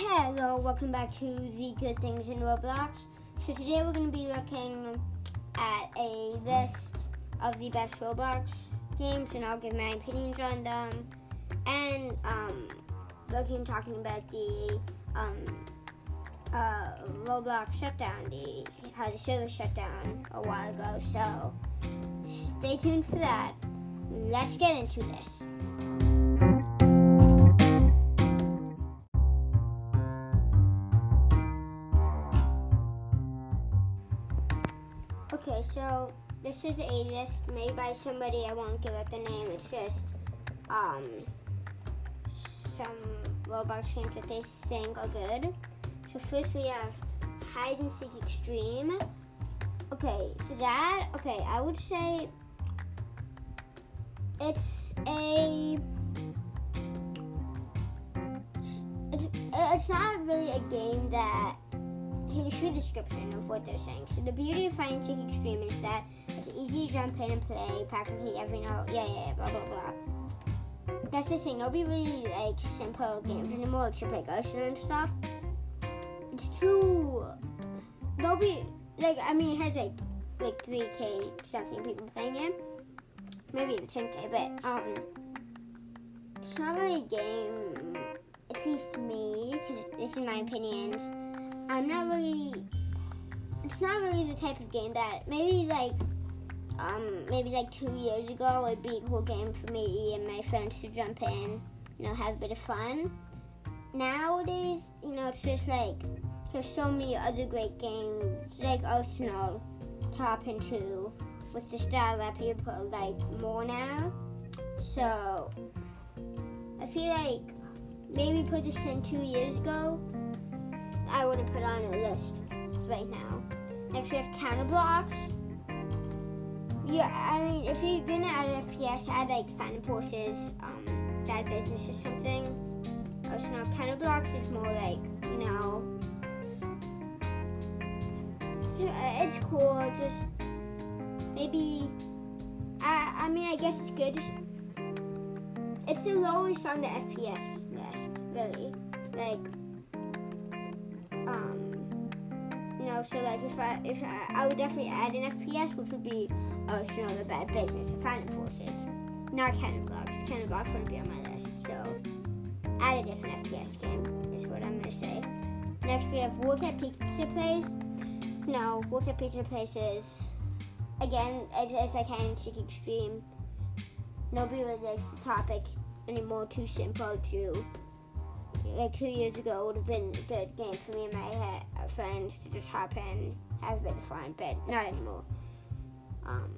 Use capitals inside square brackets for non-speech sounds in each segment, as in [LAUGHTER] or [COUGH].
Hello, welcome back to the Good Things in Roblox. So today we're going to be looking at a list of the best Roblox games, and I'll give my opinions on them. And um, looking, talking about the um, uh, Roblox shutdown, the how the server shut down a while ago. So stay tuned for that. Let's get into this. So this is a list made by somebody. I won't give out the name. It's just um some Roblox games that they think are good. So first we have Hide and Seek Extreme. Okay, for that, okay, I would say it's a it's, it's not really a game that here's the description of what they're saying. So the beauty of and Seek Extreme is that it's easy to jump in and play practically every note. Yeah, yeah, yeah, blah blah blah. That's the thing. Nobody really likes simple games anymore, except like Usher and stuff. It's too. Nobody like. I mean, it has like like 3k something people playing it, maybe even 10k, but um, it's not really a game. At least me, because this is my opinions. I'm not really. It's not really the type of game that maybe like, um, maybe like two years ago it'd be a cool game for me and my friends to jump in, you know, have a bit of fun. Nowadays, you know, it's just like there's so many other great games like Arsenal top into with the style that people like more now. So I feel like maybe put this in two years ago I wouldn't put on a list right now. Next we have Counter Blox. Yeah, I mean, if you're gonna add FPS, add like Phantom Forces, um, Bad Business or something. Or so not Counter Blox is more like, you know, it's cool. Just maybe, I, I mean, I guess it's good. Just, it's the lowest on the FPS list, really. Like, um, you know, so like if I if I, I would definitely add an FPS, which would be uh, you know, the bad business, the Phantom Forces, not Counter Blox. Counter Blox wouldn't be on my list, so add a different FPS game is what I'm gonna say. Next we have Work at Pizza Place. No, Work at Pizza Place is again it's, it's like Seek Extreme. Nobody really likes the topic anymore. Too simple to like two years ago would have been a good game for me and my friends to just hop in, have of fun, but not anymore. Um,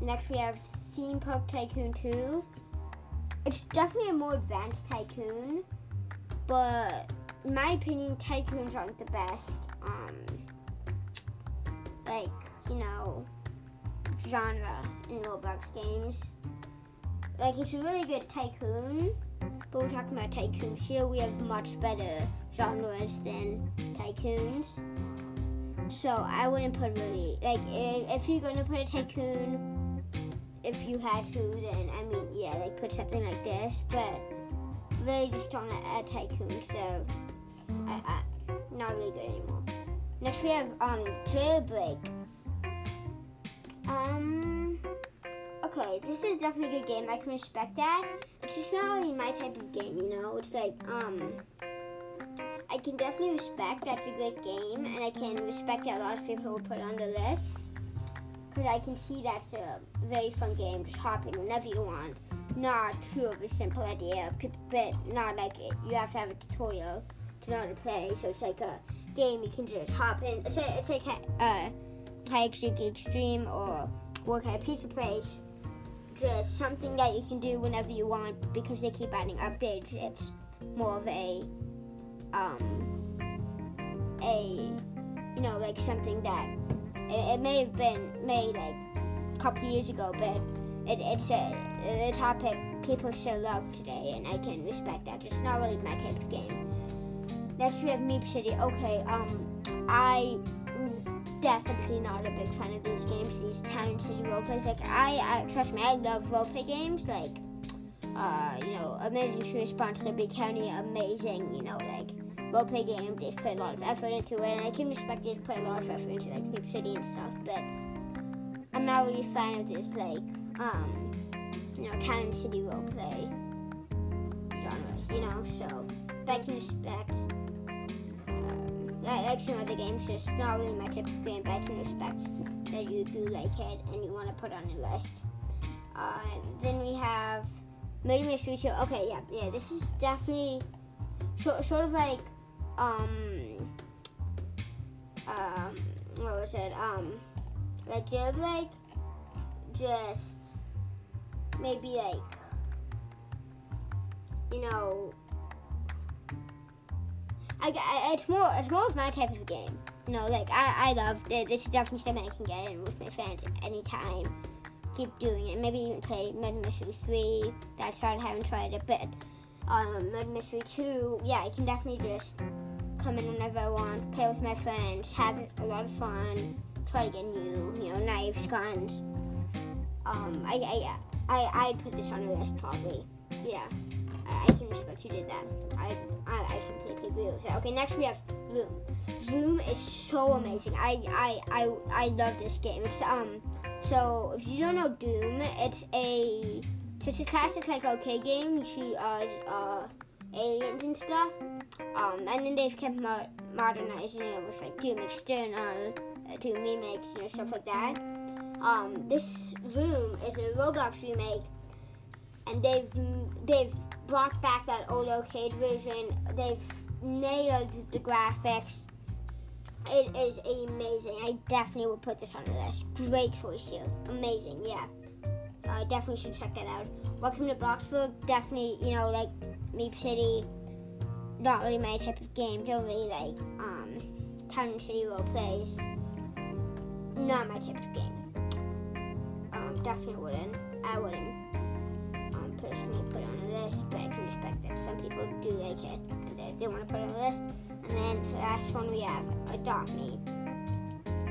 next we have Theme Park Tycoon 2. It's definitely a more advanced Tycoon, but in my opinion, Tycoons aren't the best. Um, like you know, genre in Roblox games. Like it's a really good Tycoon we're talking about tycoons here. We have much better genres than tycoons. So I wouldn't put really like if, if you're gonna put a tycoon, if you had to, then I mean yeah, like put something like this. But really just don't add tycoon, so I, I not really good anymore. Next we have um jailbreak. Um okay, this is definitely a good game. I can respect that. It's just not really my type of game, you know? It's like, um, I can definitely respect that's a good game, and I can respect that a lot of people will put on the list. Because I can see that's a very fun game, just hop in whenever you want. Not too of a simple idea, but not like it. you have to have a tutorial to know how to play. So it's like a game you can just hop in. It's like, it's like uh, High Extreme or Work at a Pizza Place just something that you can do whenever you want because they keep adding updates. It's more of a um a you know like something that it, it may have been made like a couple years ago, but it, it's a, a topic people still love today, and I can respect that. Just not really my type of game. Next we have Meep City. Okay, um, I definitely not a big fan of these games, these town city roleplays. Like I, I trust me, I love roleplay games. Like uh, you know, response to Liberty County, amazing, you know, like roleplay game. They've put a lot of effort into it, and I can respect they've put a lot of effort into like Cape City and stuff. But I'm not really a fan of this like, um, you know, town city roleplay genre, you know. So, but I can respect. Some other games, just not really my typical game, but I can respect that you do like it and you want to put on your list. Uh, then we have Murder Mystery 2. Okay, yeah, yeah, this is definitely so, sort of like, um, um, what was it? Um, like, just like, just maybe like, you know, I, I, it's more, it's more of my type of game. You know, like I, I love this is definitely something I can get in with my friends anytime keep doing it. Maybe even play Murder Mystery 3. That's why I haven't tried it, but um, Murder Mystery 2, yeah, I can definitely just come in whenever I want, play with my friends, have a lot of fun, try to get new, you know, knives, guns. Um, I, I, I, I'd put this on the list probably. Yeah, I, can respect you did that. I, I, I completely agree with that. Okay, next we have Doom. Doom is so amazing. I, I, I, I love this game. It's um so if you don't know Doom, it's a it's a classic like arcade game. You shoot uh, uh, aliens and stuff. Um, and then they've kept mo- modernizing it with like Doom Eternal, uh, Doom remakes, and stuff like that. Um, this room is a Roblox remake, and they've they've brought back that old arcade version. They've nailed the graphics. It is amazing. I definitely would put this on the list. Great choice here. Amazing, yeah. I uh, definitely should check that out. Welcome to Bloxburg. Definitely, you know, like Meep City. Not really my type of game. Don't really like um, Town and City role plays. Not my type of game. Um, definitely wouldn't. I wouldn't um, personally put on list, but I can respect that some people do like it and they, they want to put it on a list. And then the last one we have Adopt Me.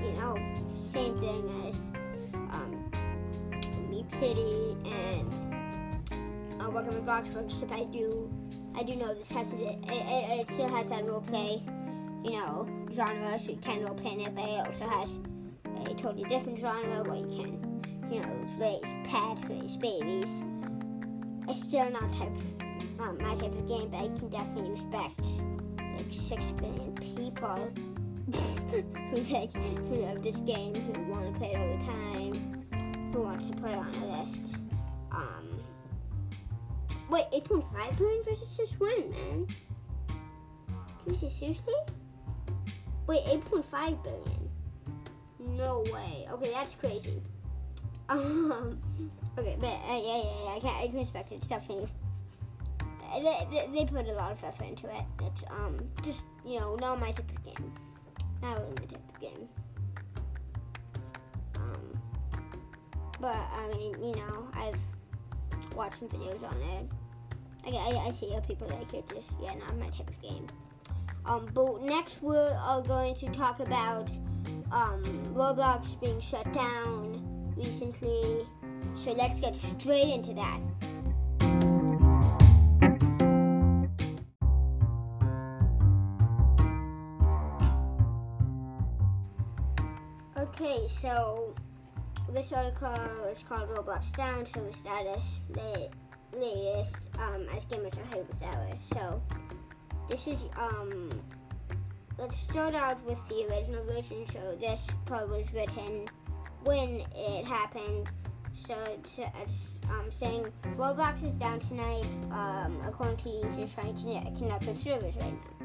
You know, same thing as um, Meep City and uh, Welcome to Bloxburg, except I do, I do know this has it, it, it still has that role play, you know, genre, so you can role play in it, but it also has a totally different genre where you can, you know, raise pets, raise babies. It's still not type, um, my type of game, but I can definitely respect like six billion people [LAUGHS] who like who love this game, who want to play it all the time, who wants to put it on a list. Um, wait, 8.5 billion versus just one, man. Jesus, seriously? Wait, 8.5 billion? No way. Okay, that's crazy. Um, okay, but uh, yeah, yeah, yeah, I can't, I can respect it. It's definitely they, they, they, put a lot of effort into it. It's um just you know not my type of game, not really my type of game. Um, but I mean you know I've watched some videos on it. I, I, I see how people like it. Just yeah, not my type of game. Um, but next we are going to talk about um, Roblox being shut down recently. So let's get straight into that. Okay, so this article is called Roblox Down, service status, the latest, um, as gamers are hit with hours. So, this is, um, let's start out with the original version. So, this part was written when it happened. So, it's, it's um, saying Roblox is down tonight, um, according to users trying to connect with servers right now.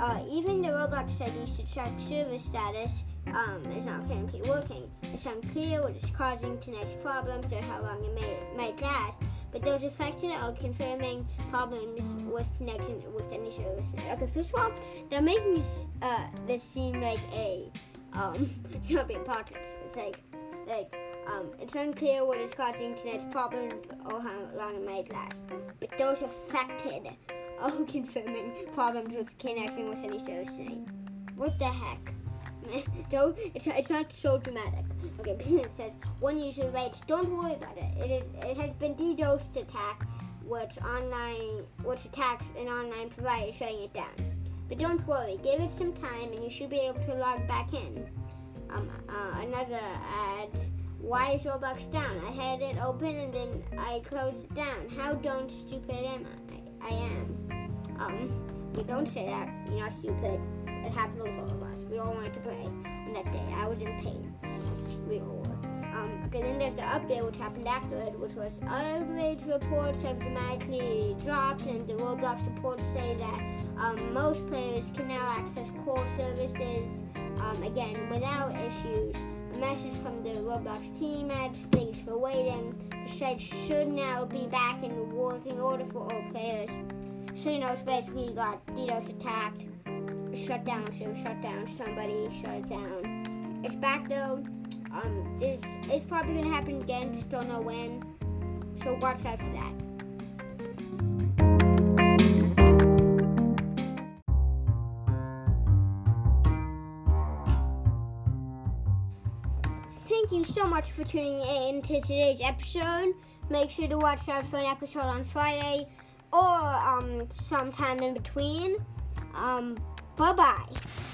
Uh, even the Roblox said you should check server status um, is not currently working. It's unclear what is causing tonight's problems or how long it may, might last, but those affected are confirming problems with connecting with any service. Okay, first of all, they're making uh, this seem like a um, [LAUGHS] zombie apocalypse. It's like, like, um, it's unclear what is causing tonight's problems or how long it might last, but those affected are [LAUGHS] confirming problems with connecting with any service tonight. What the heck? [LAUGHS] It's it's not so dramatic. Okay, it says one user writes, "Don't worry about it. It, is, it has been DDoS attack, which online which attacks an online provider shutting it down. But don't worry. Give it some time, and you should be able to log back in." Um, uh, another ad. Why is Roblox down? I had it open and then I closed it down. How don't stupid am I? I am. Um, you don't say that. You're not stupid. It happened with all of us. We all wanted to play. And that day, I was in pain. We all were. Um, okay, then there's the update which happened after it, which was outrage reports have dramatically dropped, and the Roblox reports say that um, most players can now access core services um, again without issues. A message from the Roblox team adds thanks for waiting. The site should now be back in working order for all players. So you know, it's basically got DDoS attacked, shut down, so shut down somebody, shut it down. It's back though. Um, this it's probably gonna happen again, just don't know when. So watch out for that. Thank you so much for tuning in to today's episode. Make sure to watch out for an episode on Friday or um, sometime in between. Um, bye bye.